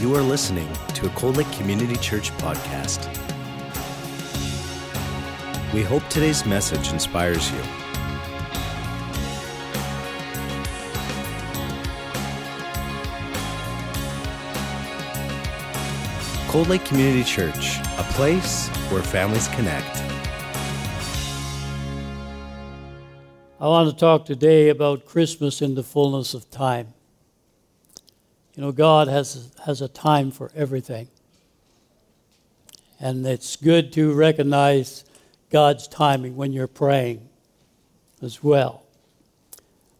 You are listening to a Cold Lake Community Church podcast. We hope today's message inspires you. Cold Lake Community Church, a place where families connect. I want to talk today about Christmas in the fullness of time. You know, God has, has a time for everything. And it's good to recognize God's timing when you're praying as well.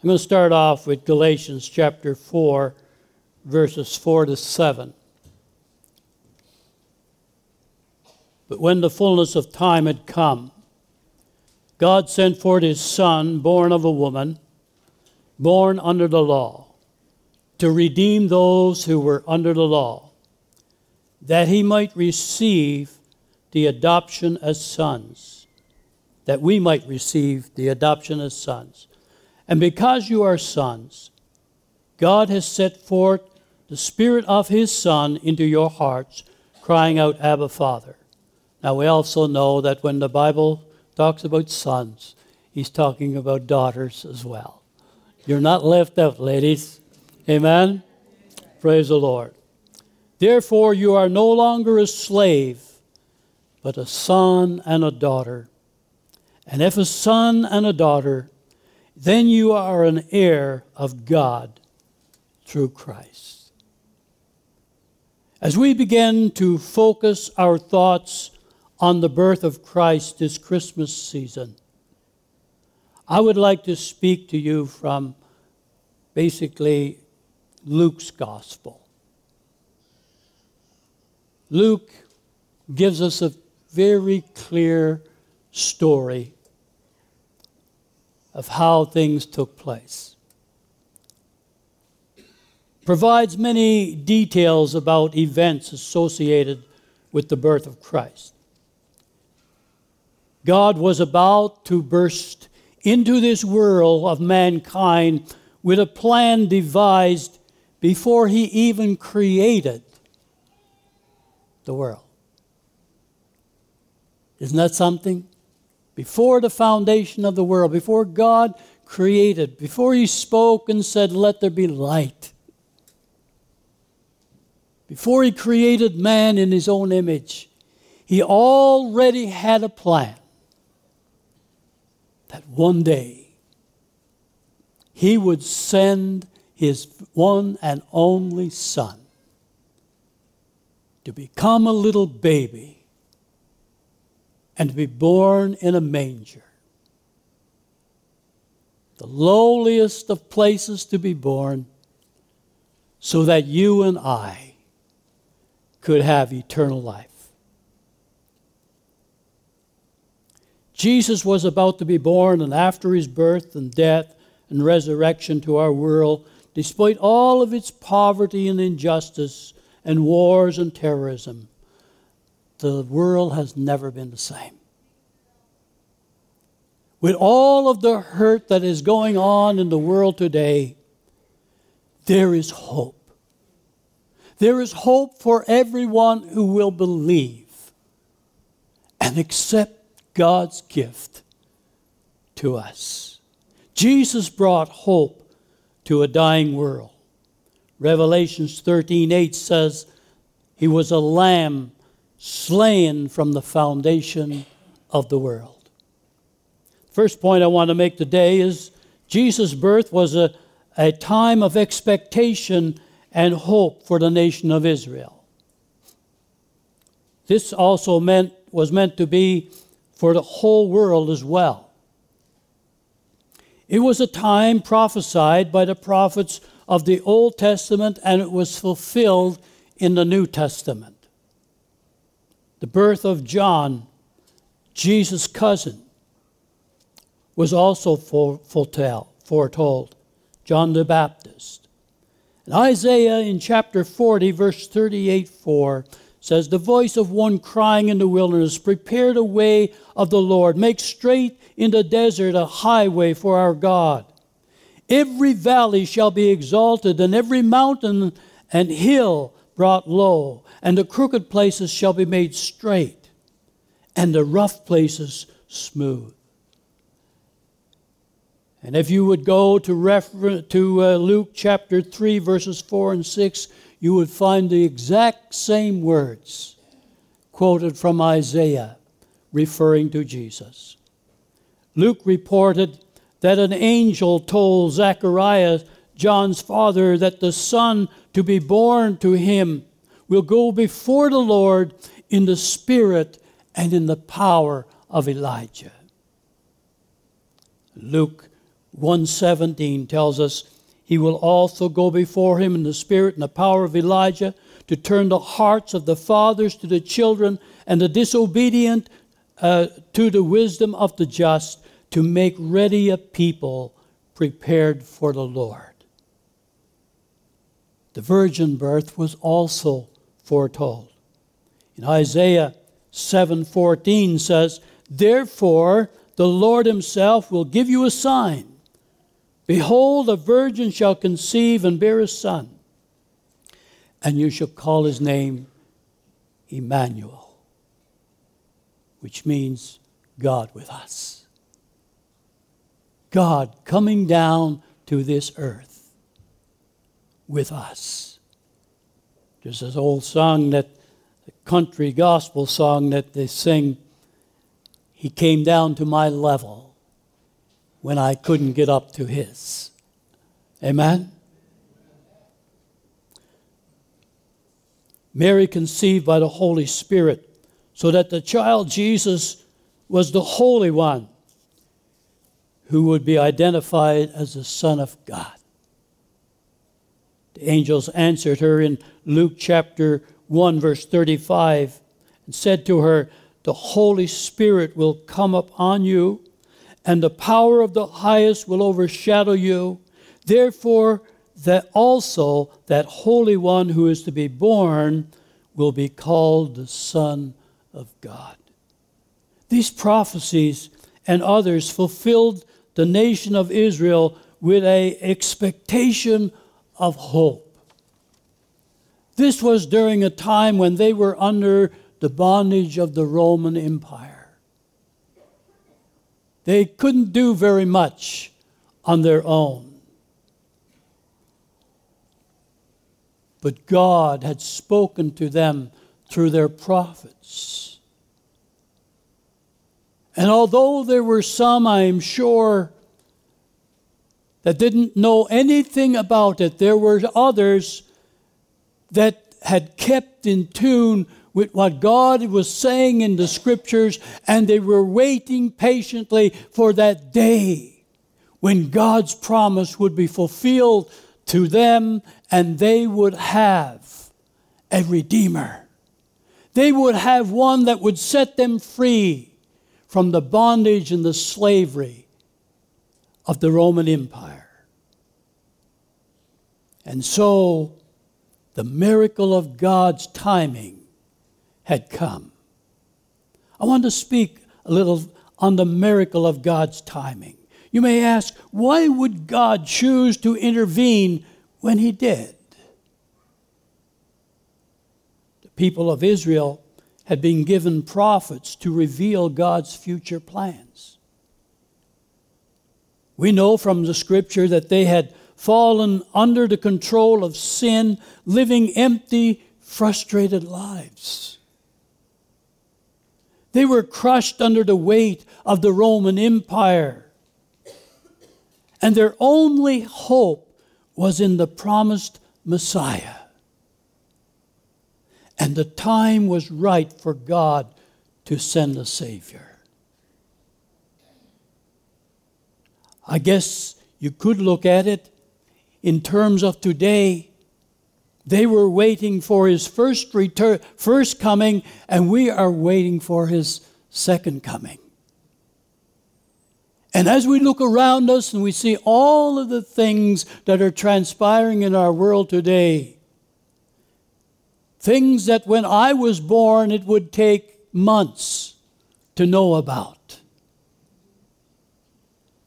I'm going to start off with Galatians chapter 4, verses 4 to 7. But when the fullness of time had come, God sent forth his Son, born of a woman, born under the law to redeem those who were under the law, that he might receive the adoption as sons, that we might receive the adoption as sons. And because you are sons, God has set forth the Spirit of His Son into your hearts, crying out, Abba, Father. Now, we also know that when the Bible talks about sons, He's talking about daughters as well. You're not left out, ladies. Amen? Praise the Lord. Therefore, you are no longer a slave, but a son and a daughter. And if a son and a daughter, then you are an heir of God through Christ. As we begin to focus our thoughts on the birth of Christ this Christmas season, I would like to speak to you from basically Luke's gospel. Luke gives us a very clear story of how things took place. Provides many details about events associated with the birth of Christ. God was about to burst into this world of mankind with a plan devised before he even created the world. Isn't that something? Before the foundation of the world, before God created, before he spoke and said, Let there be light, before he created man in his own image, he already had a plan that one day he would send his one and only son to become a little baby and to be born in a manger. The lowliest of places to be born, so that you and I could have eternal life. Jesus was about to be born, and after his birth and death and resurrection to our world, despite all of its poverty and injustice and wars and terrorism, the world has never been the same. With all of the hurt that is going on in the world today, there is hope. There is hope for everyone who will believe and accept God's gift to us. Jesus brought hope to a dying world. Revelations 13:8 says he was a lamb slain from the foundation of the world. First point I want to make today is Jesus' birth was a, a time of expectation and hope for the nation of Israel. This also meant was meant to be for the whole world as well. It was a time prophesied by the prophets of the Old Testament, and it was fulfilled in the New Testament. The birth of John, Jesus' cousin, was also foretold. John the Baptist. And Isaiah in chapter 40, verse 38 4 says, The voice of one crying in the wilderness, Prepare the way of the Lord, make straight in the desert a highway for our God. Every valley shall be exalted, and every mountain and hill brought low, and the crooked places shall be made straight, and the rough places smooth. And if you would go to, refer- to uh, Luke chapter 3, verses 4 and 6, you would find the exact same words quoted from Isaiah referring to Jesus. Luke reported that an angel told Zacharias, John's father, that the son to be born to him will go before the Lord in the spirit and in the power of Elijah. Luke 117 tells us he will also go before him in the spirit and the power of Elijah to turn the hearts of the fathers to the children and the disobedient uh, to the wisdom of the just to make ready a people prepared for the Lord. The virgin birth was also foretold. In Isaiah 7:14 says, "Therefore the Lord himself will give you a sign Behold, a virgin shall conceive and bear a son, and you shall call his name Emmanuel, which means God with us. God coming down to this earth with us. There's this old song that, the country gospel song that they sing, He came down to my level when I couldn't get up to his. Amen? Mary conceived by the Holy Spirit, so that the child Jesus was the Holy One who would be identified as the Son of God. The angels answered her in Luke chapter 1, verse 35, and said to her, The Holy Spirit will come upon you and the power of the highest will overshadow you. Therefore, that also that Holy One who is to be born will be called the Son of God. These prophecies and others fulfilled the nation of Israel with a expectation of hope. This was during a time when they were under the bondage of the Roman Empire. They couldn't do very much on their own. But God had spoken to them through their prophets. And although there were some, I am sure, that didn't know anything about it, there were others that had kept in tune with what God was saying in the scriptures, and they were waiting patiently for that day when God's promise would be fulfilled to them and they would have a Redeemer. They would have one that would set them free from the bondage and the slavery of the Roman Empire. And so, the miracle of God's timing had come. I want to speak a little on the miracle of God's timing. You may ask, why would God choose to intervene when He did? The people of Israel had been given prophets to reveal God's future plans. We know from the scripture that they had fallen under the control of sin, living empty, frustrated lives. They were crushed under the weight of the Roman Empire. And their only hope was in the promised Messiah. And the time was right for God to send a Savior. I guess you could look at it in terms of today they were waiting for his first return, first coming, and we are waiting for his second coming. And as we look around us and we see all of the things that are transpiring in our world today, things that when I was born it would take months to know about.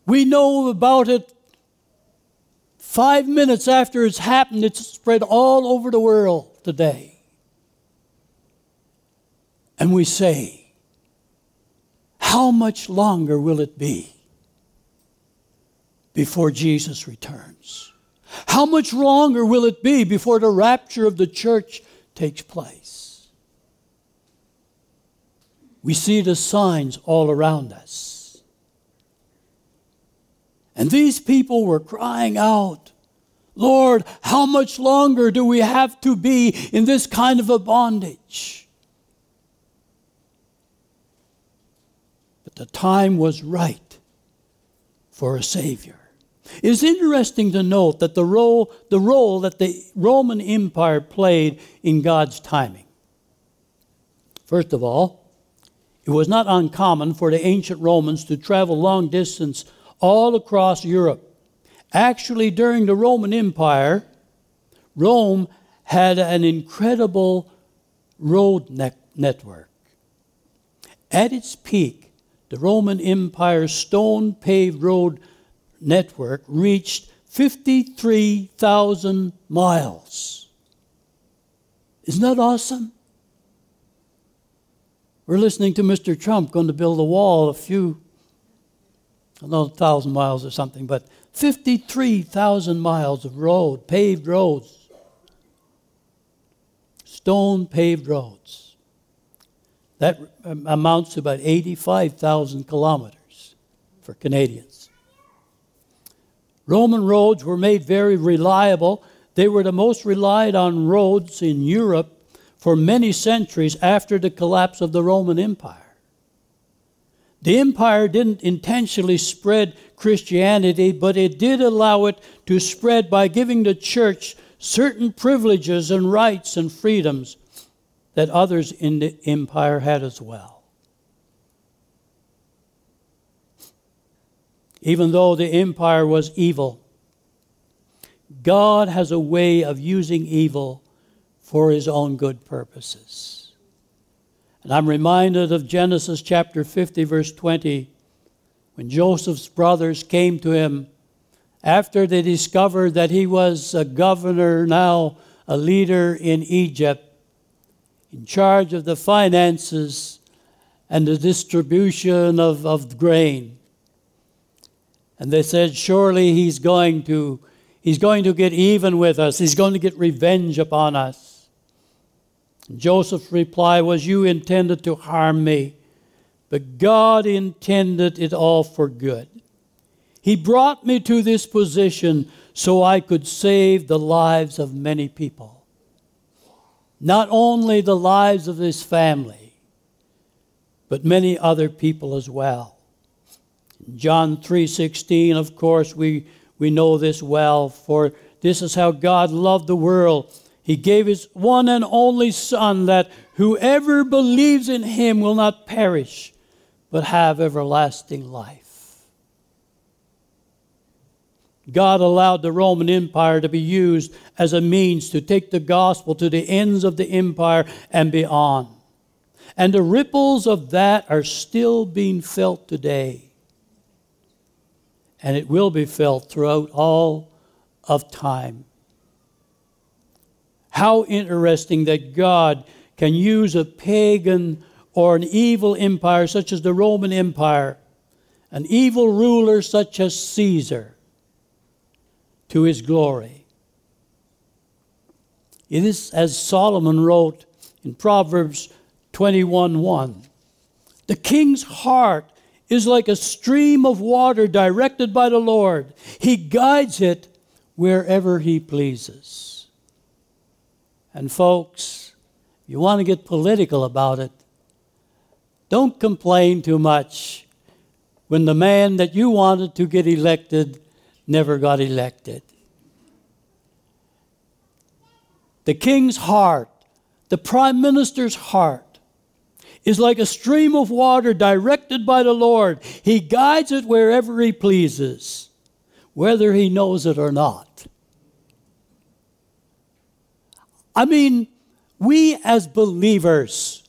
We know about it Five minutes after it's happened, it's spread all over the world. today. And we say, How much longer will it be before Jesus returns? How much longer will it be before the rapture of the church takes place? We see the signs all around us. And these people were crying out, Lord, how much longer do we have to be in this kind of a bondage? But the time was right for a Savior. It is interesting to note that the role, the role that the Roman Empire played in God's timing. First of all, it was not uncommon for the ancient Romans to travel long distance all across Europe. Actually, during the Roman Empire, Rome had an incredible road ne- network. At its peak, the Roman Empire's stone paved road network reached 53,000 miles. Isn't that awesome? We're listening to Mr. Trump going to build a wall a few, another thousand miles or something, but 53,000 miles of road, paved roads, stone paved roads. That um, amounts to about 85,000 kilometers for Canadians. Roman roads were made very reliable. They were the most relied on roads in Europe for many centuries after the collapse of the Roman Empire. The empire didn't intentionally spread Christianity, but it did allow it to spread by giving the church certain privileges and rights and freedoms that others in the empire had as well. even though the empire was evil. God has a way of using evil for his own good purposes. And I'm reminded of Genesis chapter 50, verse 20, when Joseph's brothers came to him after they discovered that he was a governor, now a leader in Egypt, in charge of the finances and the distribution of, of grain. And they said, Surely he's going to he's going to get even with us. He's going to get revenge upon us. Joseph's reply was, You intended to harm me, but God intended it all for good. He brought me to this position so I could save the lives of many people. Not only the lives of his family, but many other people as well. John 3:16, of course, we, we know this well, for this is how God loved the world. He gave his one and only Son that whoever believes in him will not perish, but have everlasting life. God allowed the Roman Empire to be used as a means to take the gospel to the ends of the empire and beyond. And the ripples of that are still being felt today and it will be felt throughout all of time. How interesting that God can use a pagan or an evil empire such as the Roman Empire, an evil ruler such as Caesar, to his glory. It is as Solomon wrote in Proverbs 21 1. The king's heart is like a stream of water directed by the Lord. He guides it wherever He pleases. And, folks, you want to get political about it, don't complain too much when the man that you wanted to get elected never got elected. The king's heart, the prime minister's heart, is like a stream of water directed by the Lord. He guides it wherever He pleases, whether He knows it or not. I mean, we as believers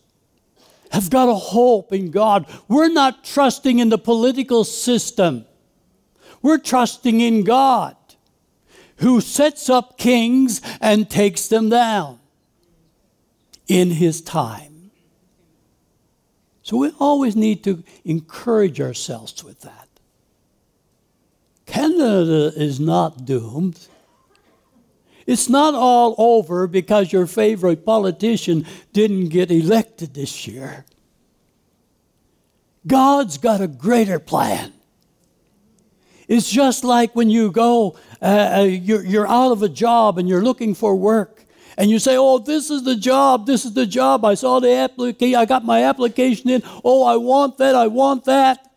have got a hope in God. We're not trusting in the political system, we're trusting in God who sets up kings and takes them down. in His time. So we always need to encourage ourselves with that. Canada is not doomed. It's not all over because your favorite politician didn't get elected this year. God's got a greater plan. It's just like when you go, uh, uh, you're, you're out of a job and you're looking for work, and you say, Oh, this is the job, this is the job. I saw the application, I got my application in. Oh, I want that, I want that.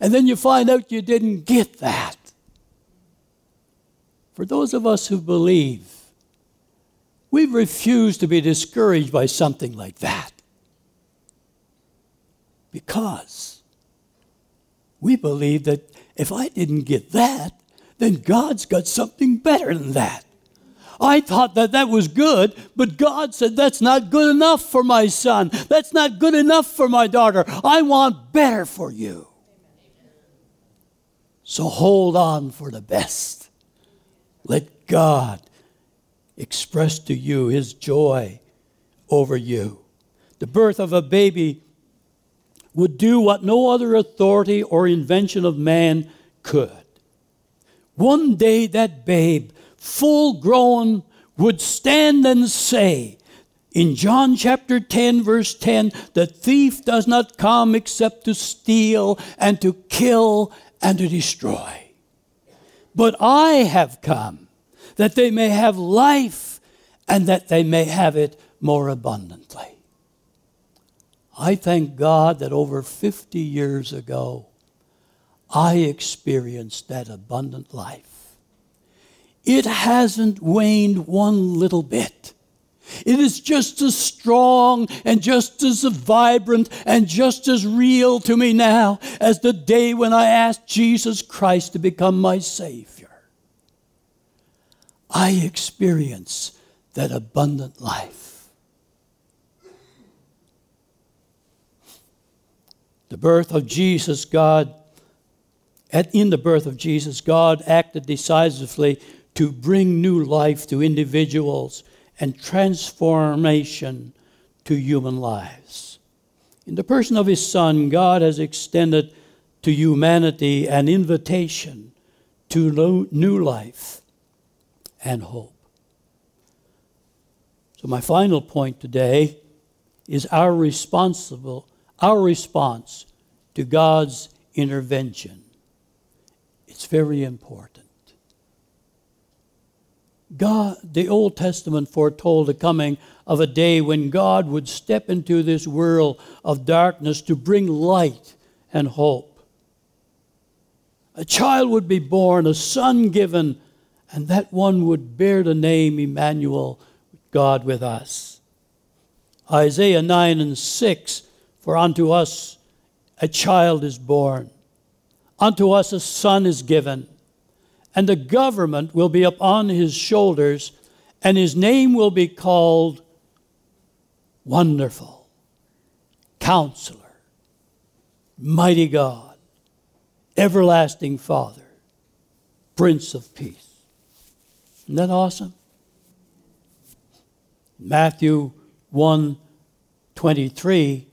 And then you find out you didn't get that. For those of us who believe, we refuse to be discouraged by something like that. Because we believe that if I didn't get that, then God's got something better than that. I thought that that was good, but God said that's not good enough for my son. That's not good enough for my daughter. I want better for you. So hold on for the best. Let God express to you his joy over you. The birth of a baby would do what no other authority or invention of man could. One day that babe, full grown, would stand and say, in John chapter 10, verse 10, the thief does not come except to steal and to kill and to destroy. But I have come that they may have life and that they may have it more abundantly. I thank God that over 50 years ago, I experienced that abundant life. It hasn't waned one little bit. It is just as strong and just as vibrant and just as real to me now as the day when I asked Jesus Christ to become my Savior. I experience that abundant life. The birth of Jesus, God, at, in the birth of Jesus, God acted decisively to bring new life to individuals and transformation to human lives. In the person of His Son, God has extended to humanity an invitation to new life and hope. So, my final point today is our responsible our response to God's intervention. It's very important. God, the Old Testament foretold the coming of a day when God would step into this world of darkness to bring light and hope. A child would be born, a son given, and that one would bear the name Emmanuel, God with us. Isaiah 9 and 6 for unto us a child is born, unto us a son is given, and the government will be upon his shoulders, and his name will be called Wonderful, Counselor, Mighty God, Everlasting Father, Prince of Peace. Isn't that awesome? Matthew 1 23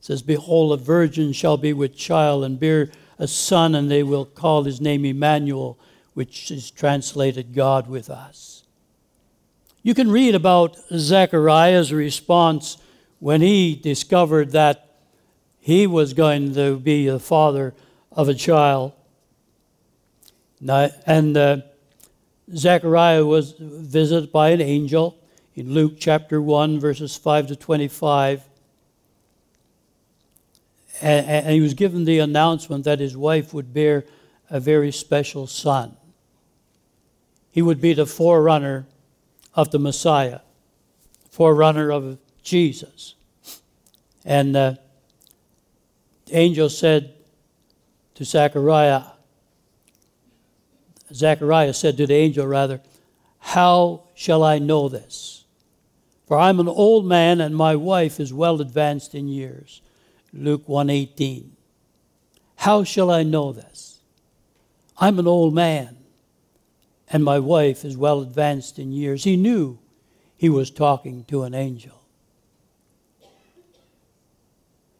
says, Behold, a virgin shall be with child and bear a son, and they will call his name Emmanuel, which is translated God with us. You can read about Zechariah's response when he discovered that he was going to be the father of a child. And uh, Zechariah was visited by an angel in Luke chapter 1, verses 5 to 25 and, and he was given the announcement that his wife would bear a very special son. He would be the forerunner of the Messiah, forerunner of Jesus. And uh, the angel said to Zechariah, Zechariah said to the angel, rather, How shall I know this? For I'm an old man and my wife is well advanced in years. Luke 1:18. How shall I know this? I'm an old man and my wife is well advanced in years. He knew he was talking to an angel.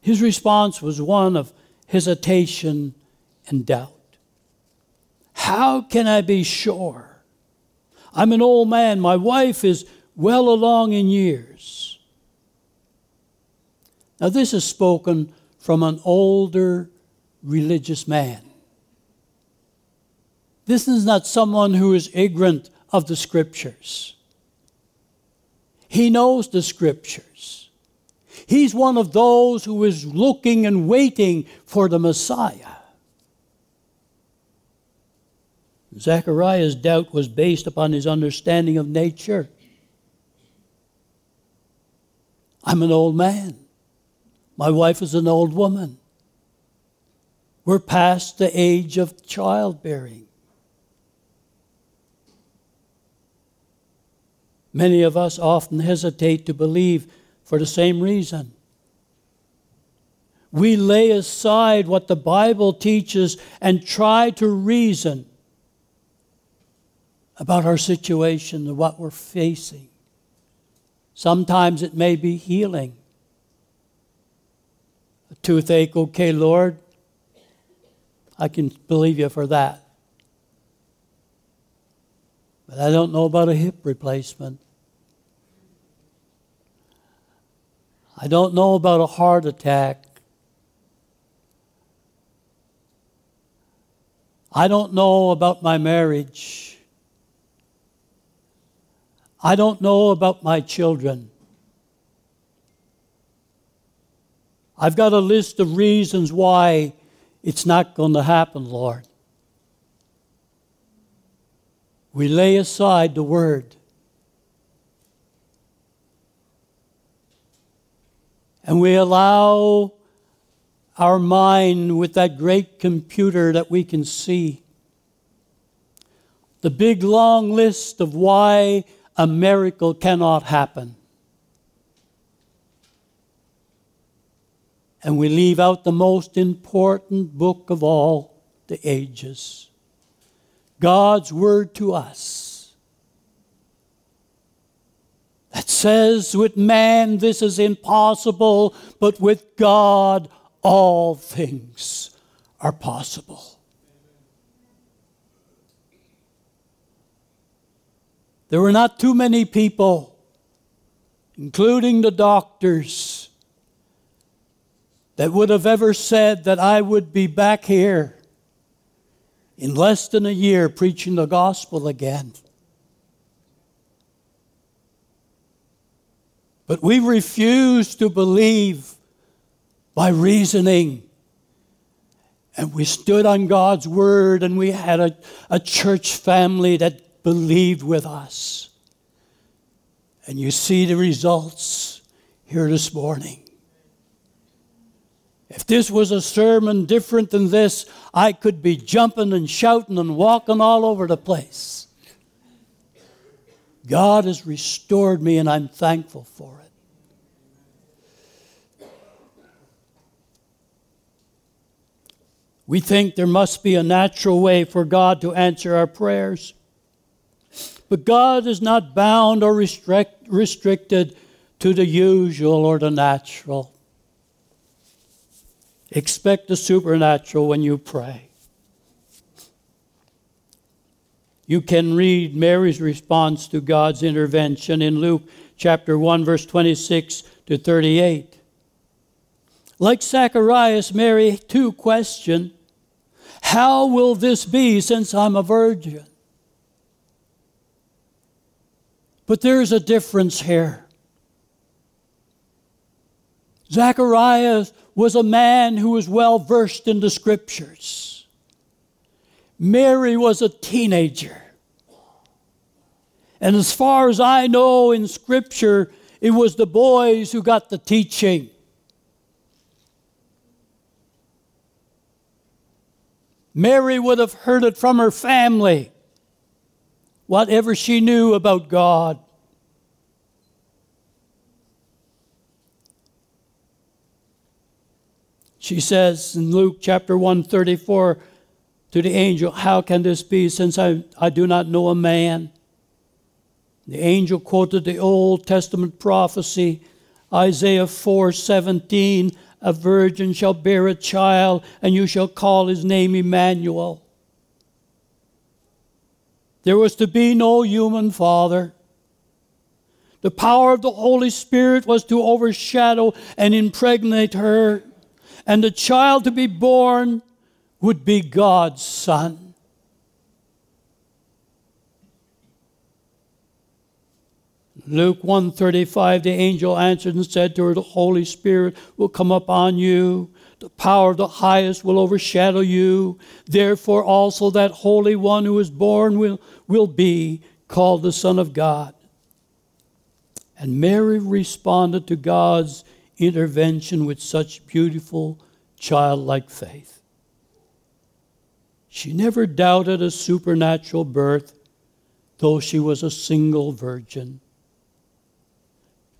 His response was one of hesitation and doubt. How can I be sure? I'm an old man. My wife is well along in years. Now, this is spoken from an older religious man. This is not someone who is ignorant of the scriptures. He knows the scriptures. He's one of those who is looking and waiting for the Messiah. Zechariah's doubt was based upon his understanding of nature. I'm an old man. My wife is an old woman. We're past the age of childbearing. Many of us often hesitate to believe for the same reason. We lay aside what the Bible teaches and try to reason about our situation and what we're facing. Sometimes it may be healing. A toothache, okay, Lord, I can believe you for that. But I don't know about a hip replacement. I don't know about a heart attack. I don't know about my marriage. I don't know about my children. I've got a list of reasons why it's not going to happen, Lord. We lay aside the word. And we allow our mind with that great computer that we can see. The big long list of why a miracle cannot happen. And we leave out the most important book of all the ages God's Word to us. That says, with man this is impossible, but with God all things are possible. There were not too many people, including the doctors, that would have ever said that I would be back here in less than a year preaching the gospel again. But we refused to believe by reasoning. And we stood on God's word and we had a, a church family that believed with us. And you see the results here this morning. If this was a sermon different than this, I could be jumping and shouting and walking all over the place. God has restored me, and I'm thankful for it. We think there must be a natural way for God to answer our prayers. But God is not bound or restrict, restricted to the usual or the natural. Expect the supernatural when you pray. You can read Mary's response to God's intervention in Luke chapter 1, verse 26 to 38. Like Zacharias, Mary too questioned, How will this be since I'm a virgin? But there's a difference here. Zacharias was a man who was well versed in the scriptures. Mary was a teenager. And as far as I know in scripture, it was the boys who got the teaching. Mary would have heard it from her family, whatever she knew about God. She says in Luke chapter 134 to the angel, How can this be since I, I do not know a man? The angel quoted the Old Testament prophecy, Isaiah 4:17, a virgin shall bear a child, and you shall call his name Emmanuel. There was to be no human father. The power of the Holy Spirit was to overshadow and impregnate her, and the child to be born would be God's son. Luke 135 the angel answered and said to her the Holy Spirit will come upon you the power of the highest will overshadow you therefore also that holy one who is born will will be called the son of God and Mary responded to God's intervention with such beautiful childlike faith. She never doubted a supernatural birth, though she was a single virgin.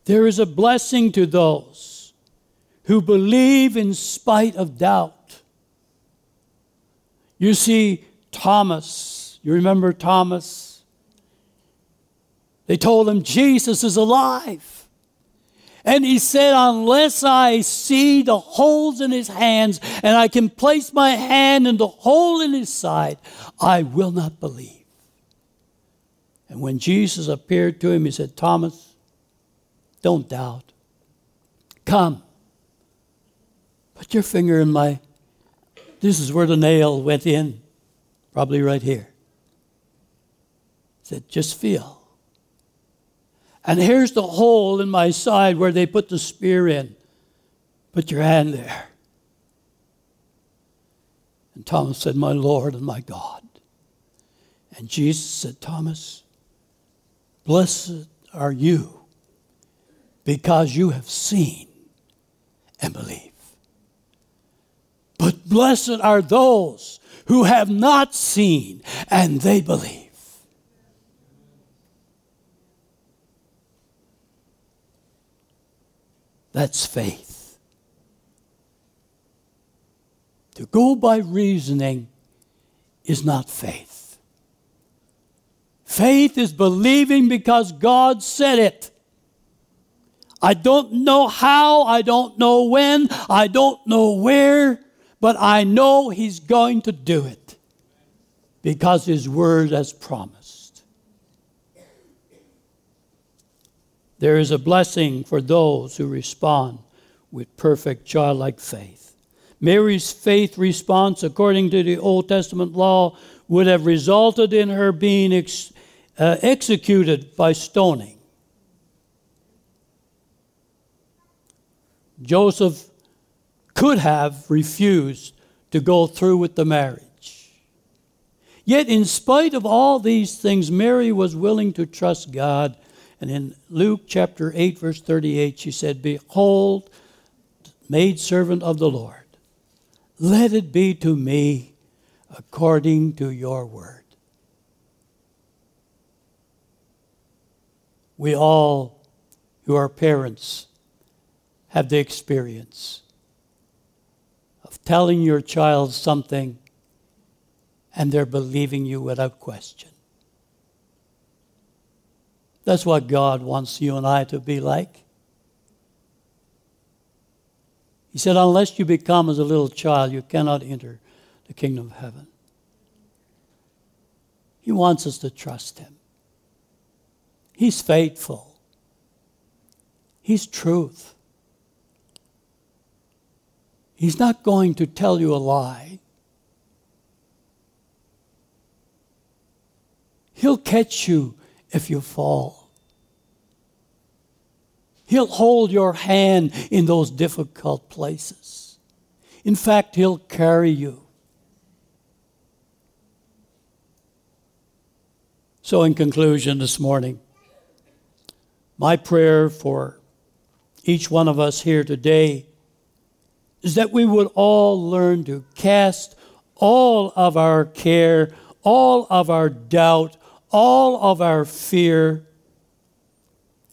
There is a blessing to those who believe in spite of doubt. You see, Thomas, you remember Thomas? They told him, Jesus is alive. And he said, Unless I see the holes in his hands and I can place my hand in the hole in his side, I will not believe. And when Jesus appeared to him, he said, Thomas, don't doubt. Come. Put your finger in my. This is where the nail went in, probably right here. He said, just feel. And here's the hole in my side where they put the spear in. Put your hand there. And Thomas said, My Lord and my God. And Jesus said, Thomas, blessed are you because you have seen and believe. But blessed are those who have not seen and they believe. That's faith. To go by reasoning is not faith. Faith is believing because God said it. I don't know how, I don't know when, I don't know where, but I know He's going to do it because His word has promised. There is a blessing for those who respond with perfect childlike faith. Mary's faith response, according to the Old Testament law, would have resulted in her being ex- uh, executed by stoning. Joseph could have refused to go through with the marriage. Yet, in spite of all these things, Mary was willing to trust God. And in Luke chapter 8, verse 38, she said, Behold, maid servant of the Lord, let it be to me according to your word. We all, who are parents, have the experience of telling your child something and they're believing you without question. That's what God wants you and I to be like. He said, Unless you become as a little child, you cannot enter the kingdom of heaven. He wants us to trust Him. He's faithful, He's truth. He's not going to tell you a lie. He'll catch you if you fall. He'll hold your hand in those difficult places. In fact, He'll carry you. So, in conclusion, this morning, my prayer for each one of us here today is that we would all learn to cast all of our care, all of our doubt, all of our fear,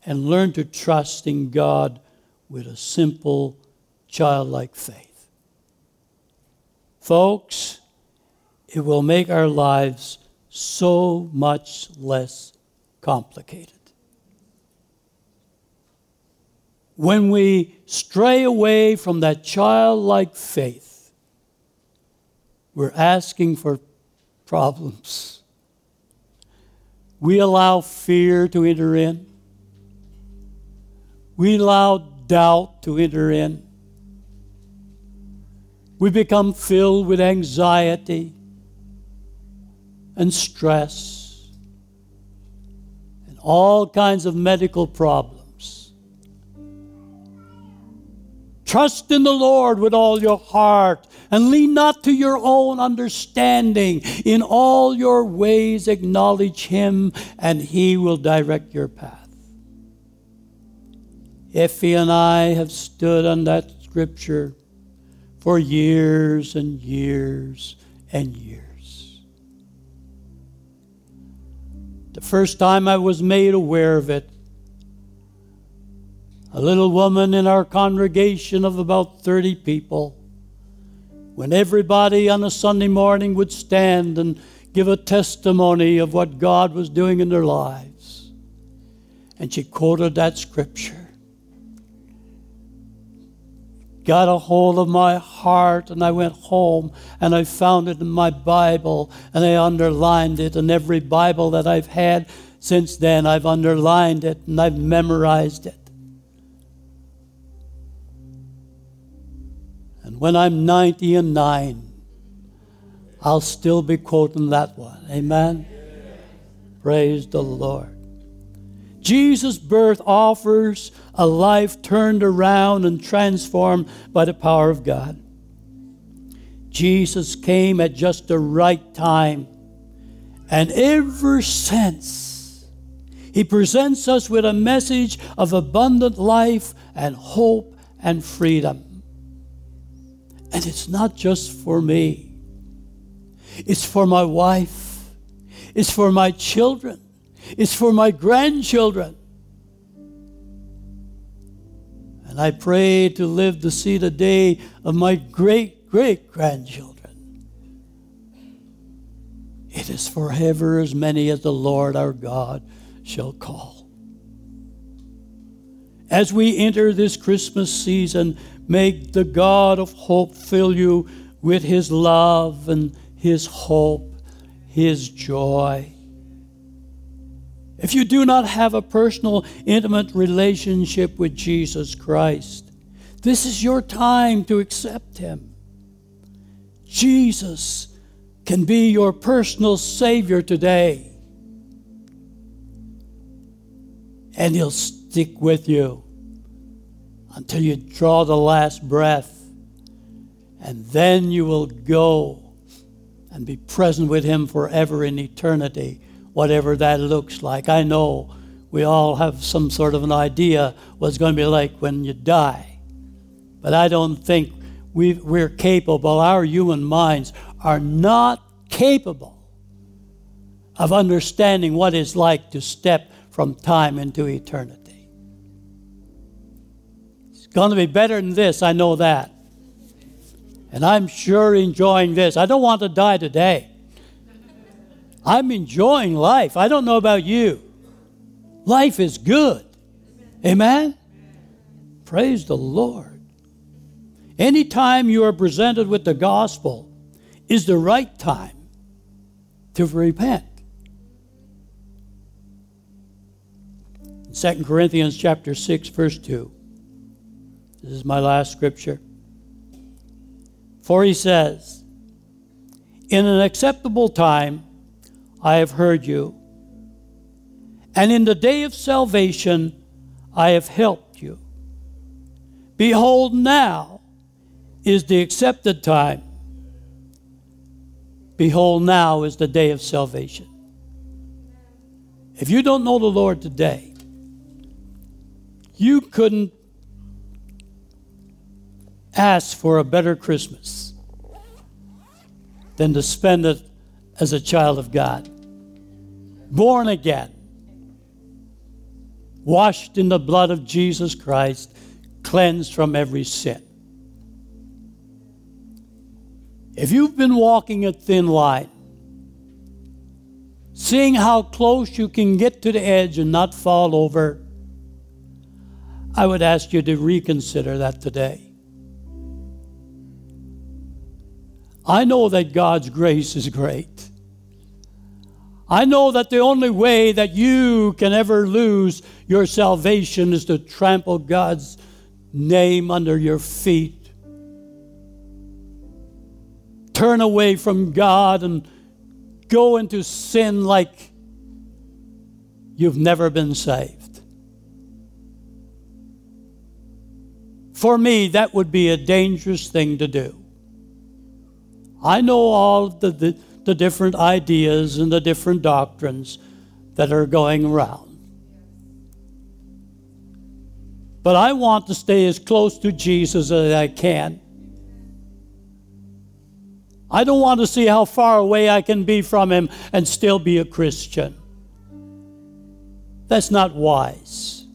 and learn to trust in God with a simple, childlike faith. Folks, it will make our lives so much less complicated. when we stray away from that childlike faith, we're asking for problems. We allow fear to enter in. We allow doubt to enter in. We become filled with anxiety and stress and all kinds of medical problems. Trust in the Lord with all your heart and lean not to your own understanding. In all your ways, acknowledge Him, and He will direct your path. Effie and I have stood on that scripture for years and years and years. The first time I was made aware of it, a little woman in our congregation of about 30 people, when everybody on a Sunday morning would stand and give a testimony of what God was doing in their lives. And she quoted that scripture got a hold of my heart and I went home and I found it in my Bible and I underlined it. And every Bible that I've had since then, I've underlined it and I've memorized it. And when I'm 90 and 9, I'll still be quoting that one. Amen? Praise the Lord. Jesus' birth offers a life turned around and transformed by the power of God. Jesus came at just the right time, and ever since, He presents us with a message of abundant life and hope and freedom. And it's not just for me, it's for my wife, it's for my children it's for my grandchildren. And I pray to live to see the day of my great great grandchildren. It is forever as many as the Lord our God shall call. As we enter this Christmas season, may the God of hope fill you with his love and his hope, his joy. If you do not have a personal, intimate relationship with Jesus Christ, this is your time to accept Him. Jesus can be your personal Savior today, and He'll stick with you until you draw the last breath, and then you will go and be present with Him forever in eternity whatever that looks like. I know we all have some sort of an idea what it's going to be like when you die. But I don't think we we're capable, our human minds are not capable of understanding what it's like to step from time into eternity. Going to be better than this, I know that. And I'm sure enjoying this. I don't want to die today. I'm enjoying life. I don't know about you. Life is good. Amen? Praise the Lord. Anytime you are presented with the gospel is the right time to repent. 2 Corinthians chapter 6 verse 2. This is my last scripture. For he says, In an acceptable time I have heard you. And in the day of salvation, I have helped you. Behold, now is the accepted time. Behold, now is the day of salvation. If you don't know the Lord today, you couldn't ask for a better Christmas than to spend it as a child of God. Born again, washed in the blood of Jesus Christ, cleansed from every sin. If you've been walking a thin line, seeing how close you can get to the edge and not fall over, I would ask you to reconsider that today. I know that God's grace is great. I know that the only way that you can ever lose your salvation is to trample God's name under your feet. Turn away from God and go into sin like you've never been saved. For me, that would be a dangerous thing to do. I know all the, the, the different ideas and the different doctrines that are going around. But I want to stay as close to Jesus as I can. I don't want to see how far away I can be from Him and still be a Christian. That's not wise.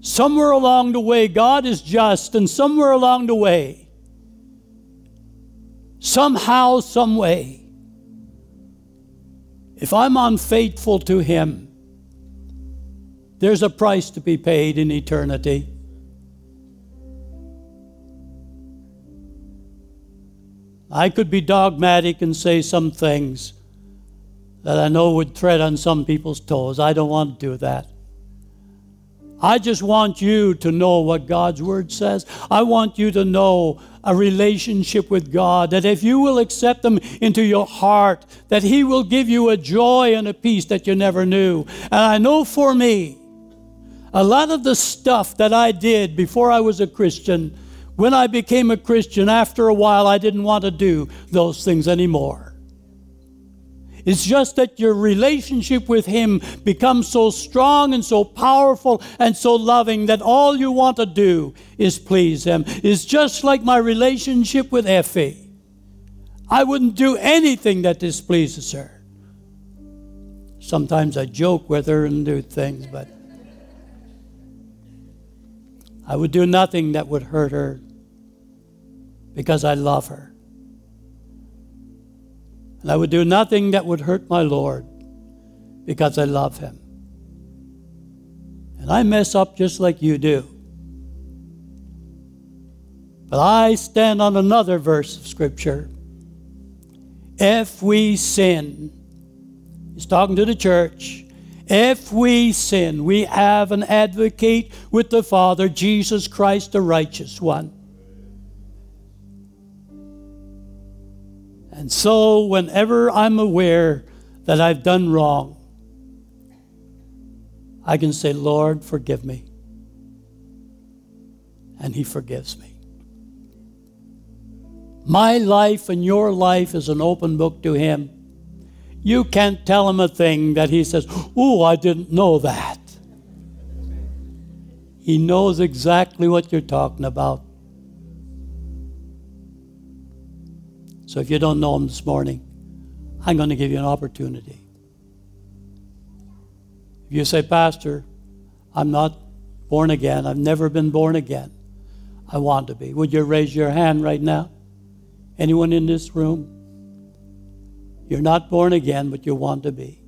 Somewhere along the way, God is just, and somewhere along the way, somehow, some way, if I'm unfaithful to Him, there's a price to be paid in eternity. I could be dogmatic and say some things that I know would tread on some people's toes. I don't want to do that. I just want you to know what God's Word says. I want you to know a relationship with God, that if you will accept Him into your heart, that He will give you a joy and a peace that you never knew. And I know for me, a lot of the stuff that I did before I was a Christian, when I became a Christian, after a while, I didn't want to do those things anymore. It's just that your relationship with Him becomes so strong and so powerful and so loving that all you want to do is please Him. It's just like my relationship with Effie. I wouldn't do anything that displeases her. Sometimes I joke with her and do things, but I would do nothing that would hurt her because I love her. And I would do nothing that would hurt my Lord because I love him. And I mess up just like you do. But I stand on another verse of Scripture. If we sin, he's talking to the church. If we sin, we have an advocate with the Father, Jesus Christ, the righteous one. And so, whenever I'm aware that I've done wrong, I can say, Lord, forgive me. And He forgives me. My life and your life is an open book to Him. You can't tell him a thing that he says, Oh, I didn't know that. He knows exactly what you're talking about. So if you don't know him this morning, I'm going to give you an opportunity. If you say, Pastor, I'm not born again, I've never been born again, I want to be, would you raise your hand right now? Anyone in this room? You're not born again, but you want to be.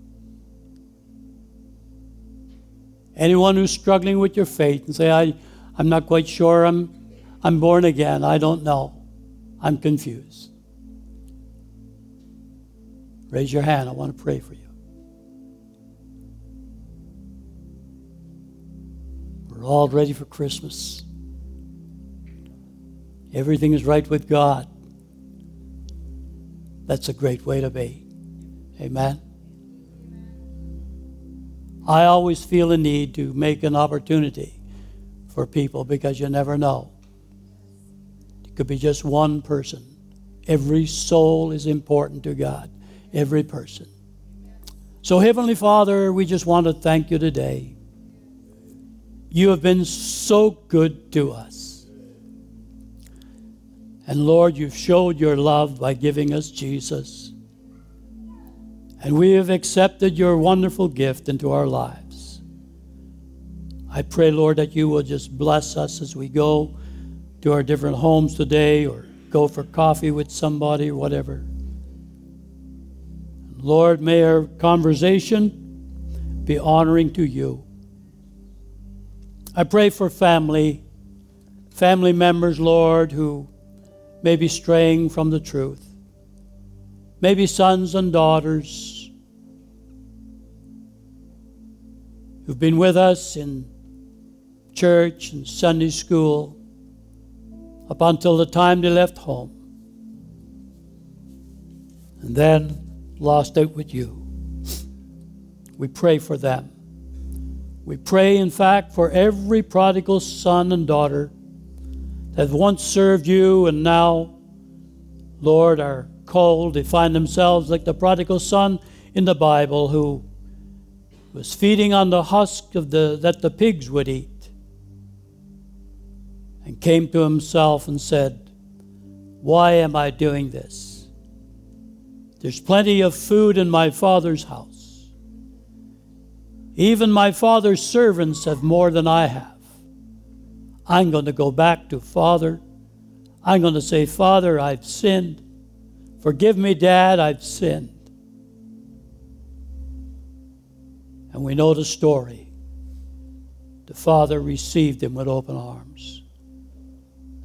Anyone who's struggling with your faith and say, I, I'm not quite sure I'm, I'm born again, I don't know, I'm confused. Raise your hand, I want to pray for you. We're all ready for Christmas. Everything is right with God. That's a great way to be. Amen. I always feel a need to make an opportunity for people because you never know. It could be just one person. Every soul is important to God, every person. So, Heavenly Father, we just want to thank you today. You have been so good to us. And Lord, you've showed your love by giving us Jesus. And we have accepted your wonderful gift into our lives. I pray, Lord, that you will just bless us as we go to our different homes today or go for coffee with somebody or whatever. Lord, may our conversation be honoring to you. I pray for family, family members, Lord, who may be straying from the truth. Maybe sons and daughters who've been with us in church and Sunday school up until the time they left home and then lost out with you. We pray for them. We pray, in fact, for every prodigal son and daughter that once served you and now, Lord, are called to find themselves like the prodigal son in the Bible who was feeding on the husk of the, that the pigs would eat and came to himself and said, Why am I doing this? There's plenty of food in my father's house. Even my father's servants have more than I have. I'm going to go back to Father. I'm going to say, Father, I've sinned. Forgive me, Dad, I've sinned. And we know the story. The Father received him with open arms.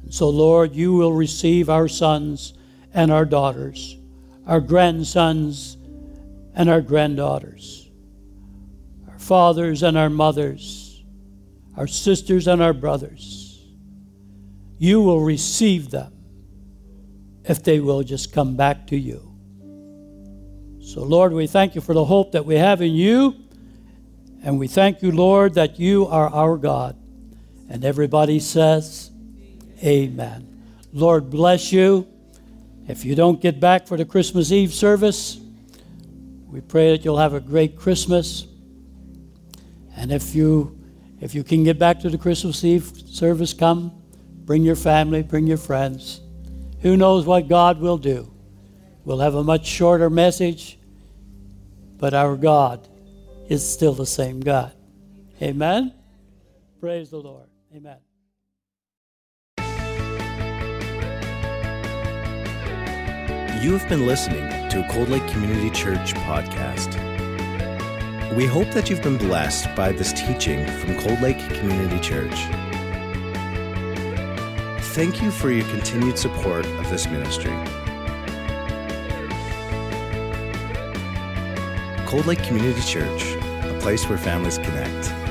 And so, Lord, you will receive our sons and our daughters, our grandsons and our granddaughters our fathers and our mothers, our sisters and our brothers. You will receive them if they will just come back to you. So, Lord, we thank you for the hope that we have in you. And we thank you, Lord, that you are our God. And everybody says, Amen. Lord bless you. If you don't get back for the Christmas Eve service, we pray that you'll have a great Christmas. And if you if you can get back to the Christmas Eve service, come. Bring your family, bring your friends. Who knows what God will do? We'll have a much shorter message, but our God is still the same God. Amen. Praise the Lord. Amen. You have been listening to a Cold Lake Community Church podcast. We hope that you've been blessed by this teaching from Cold Lake Community Church. Thank you for your continued support of this ministry. Cold Lake Community Church, a place where families connect.